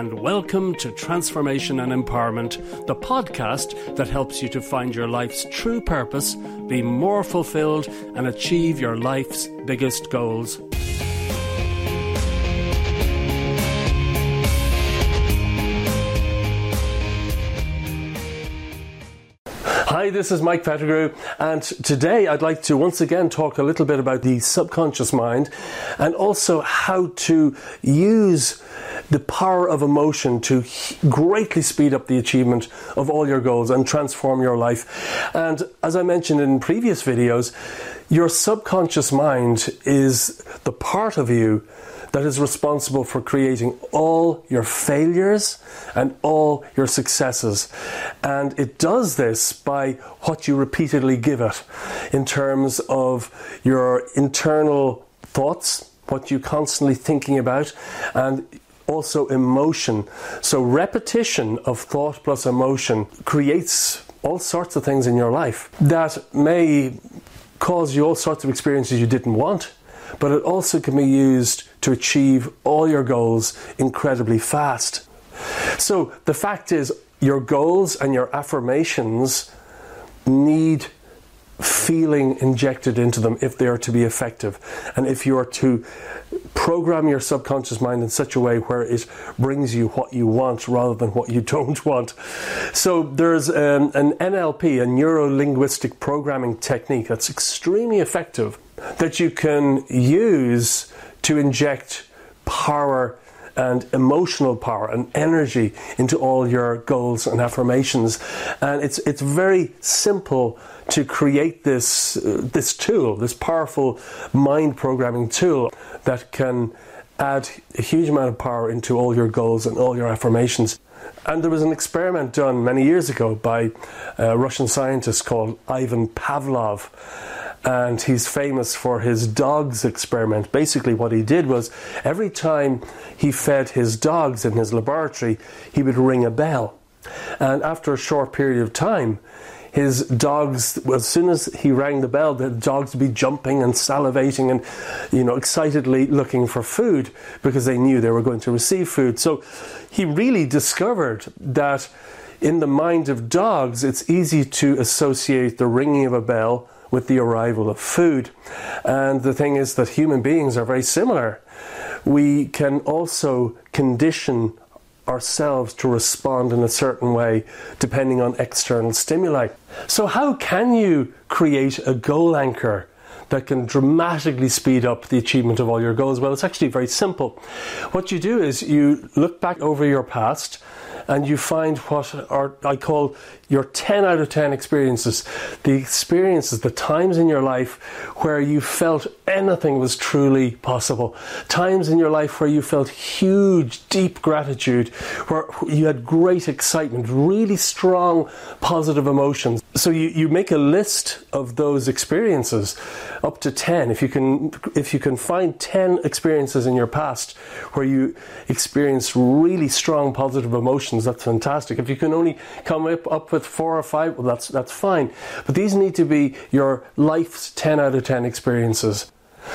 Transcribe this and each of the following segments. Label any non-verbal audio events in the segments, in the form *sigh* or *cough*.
and welcome to Transformation and Empowerment, the podcast that helps you to find your life's true purpose, be more fulfilled, and achieve your life's biggest goals. Hi, this is Mike Pettigrew, and today I'd like to once again talk a little bit about the subconscious mind and also how to use the power of emotion to greatly speed up the achievement of all your goals and transform your life. And as I mentioned in previous videos, your subconscious mind is the part of you that is responsible for creating all your failures and all your successes. And it does this by what you repeatedly give it in terms of your internal thoughts, what you're constantly thinking about, and also emotion. So, repetition of thought plus emotion creates all sorts of things in your life that may cause you all sorts of experiences you didn't want, but it also can be used to achieve all your goals incredibly fast. So, the fact is, your goals and your affirmations need feeling injected into them if they are to be effective. And if you are to program your subconscious mind in such a way where it brings you what you want rather than what you *laughs* don't want. So there's um, an NLP, a neuro linguistic programming technique that's extremely effective that you can use to inject power and emotional power and energy into all your goals and affirmations. And it's it's very simple to create this uh, this tool, this powerful mind programming tool that can add a huge amount of power into all your goals and all your affirmations. And there was an experiment done many years ago by a Russian scientist called Ivan Pavlov and he's famous for his dogs experiment. Basically, what he did was every time he fed his dogs in his laboratory, he would ring a bell. And after a short period of time, his dogs, as soon as he rang the bell, the dogs would be jumping and salivating and, you know, excitedly looking for food because they knew they were going to receive food. So he really discovered that in the mind of dogs, it's easy to associate the ringing of a bell with the arrival of food. And the thing is that human beings are very similar. We can also condition ourselves to respond in a certain way depending on external stimuli. So, how can you create a goal anchor that can dramatically speed up the achievement of all your goals? Well, it's actually very simple. What you do is you look back over your past and you find what are, I call your 10 out of 10 experiences. The experiences, the times in your life where you felt anything was truly possible. Times in your life where you felt huge, deep gratitude, where you had great excitement, really strong positive emotions. So you, you make a list of those experiences up to 10. If you can, if you can find 10 experiences in your past where you experienced really strong positive emotions, that's fantastic. If you can only come up, up with four or five, well, that's, that's fine. But these need to be your life's 10 out of 10 experiences.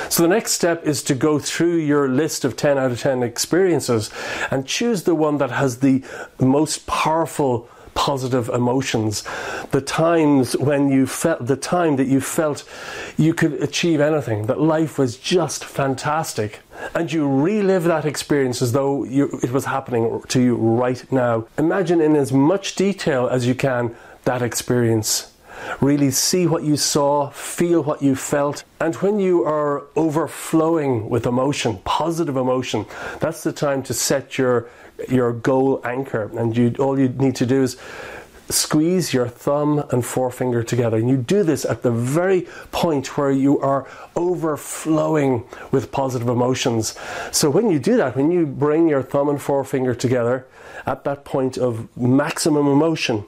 So the next step is to go through your list of 10 out of 10 experiences and choose the one that has the most powerful positive emotions. The times when you felt, the time that you felt you could achieve anything, that life was just fantastic. And you relive that experience as though you, it was happening to you right now. Imagine in as much detail as you can that experience. Really see what you saw, feel what you felt. And when you are overflowing with emotion, positive emotion, that's the time to set your your goal anchor. And you all you need to do is squeeze your thumb and forefinger together. And you do this at the very point where you are overflowing with positive emotions. So when you do that, when you bring your thumb and forefinger together at that point of maximum emotion,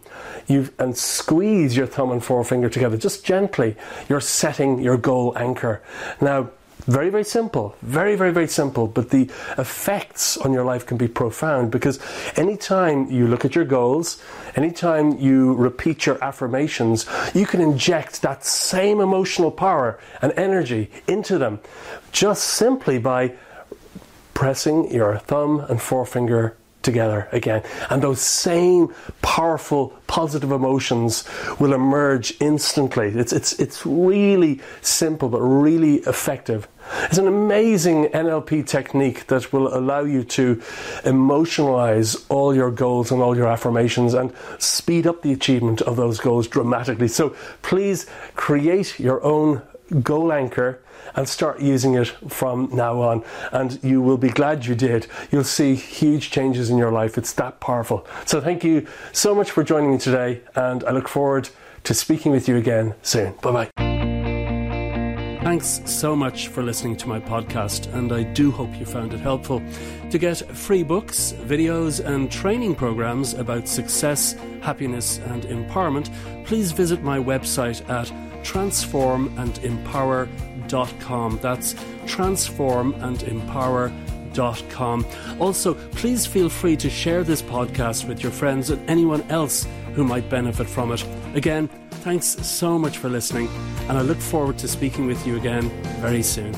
you and squeeze your thumb and forefinger together just gently, you're setting your goal anchor. Now very, very simple. Very, very, very simple. But the effects on your life can be profound because anytime you look at your goals, anytime you repeat your affirmations, you can inject that same emotional power and energy into them just simply by pressing your thumb and forefinger together again. And those same powerful, positive emotions will emerge instantly. It's, it's, it's really simple, but really effective. It's an amazing NLP technique that will allow you to emotionalize all your goals and all your affirmations and speed up the achievement of those goals dramatically. So please create your own goal anchor and start using it from now on. And you will be glad you did. You'll see huge changes in your life. It's that powerful. So thank you so much for joining me today, and I look forward to speaking with you again soon. Bye bye. Thanks so much for listening to my podcast, and I do hope you found it helpful. To get free books, videos, and training programs about success, happiness, and empowerment, please visit my website at transformandempower.com. That's transformandempower.com. Also, please feel free to share this podcast with your friends and anyone else who might benefit from it. Again, thanks so much for listening, and I look forward to speaking with you again very soon.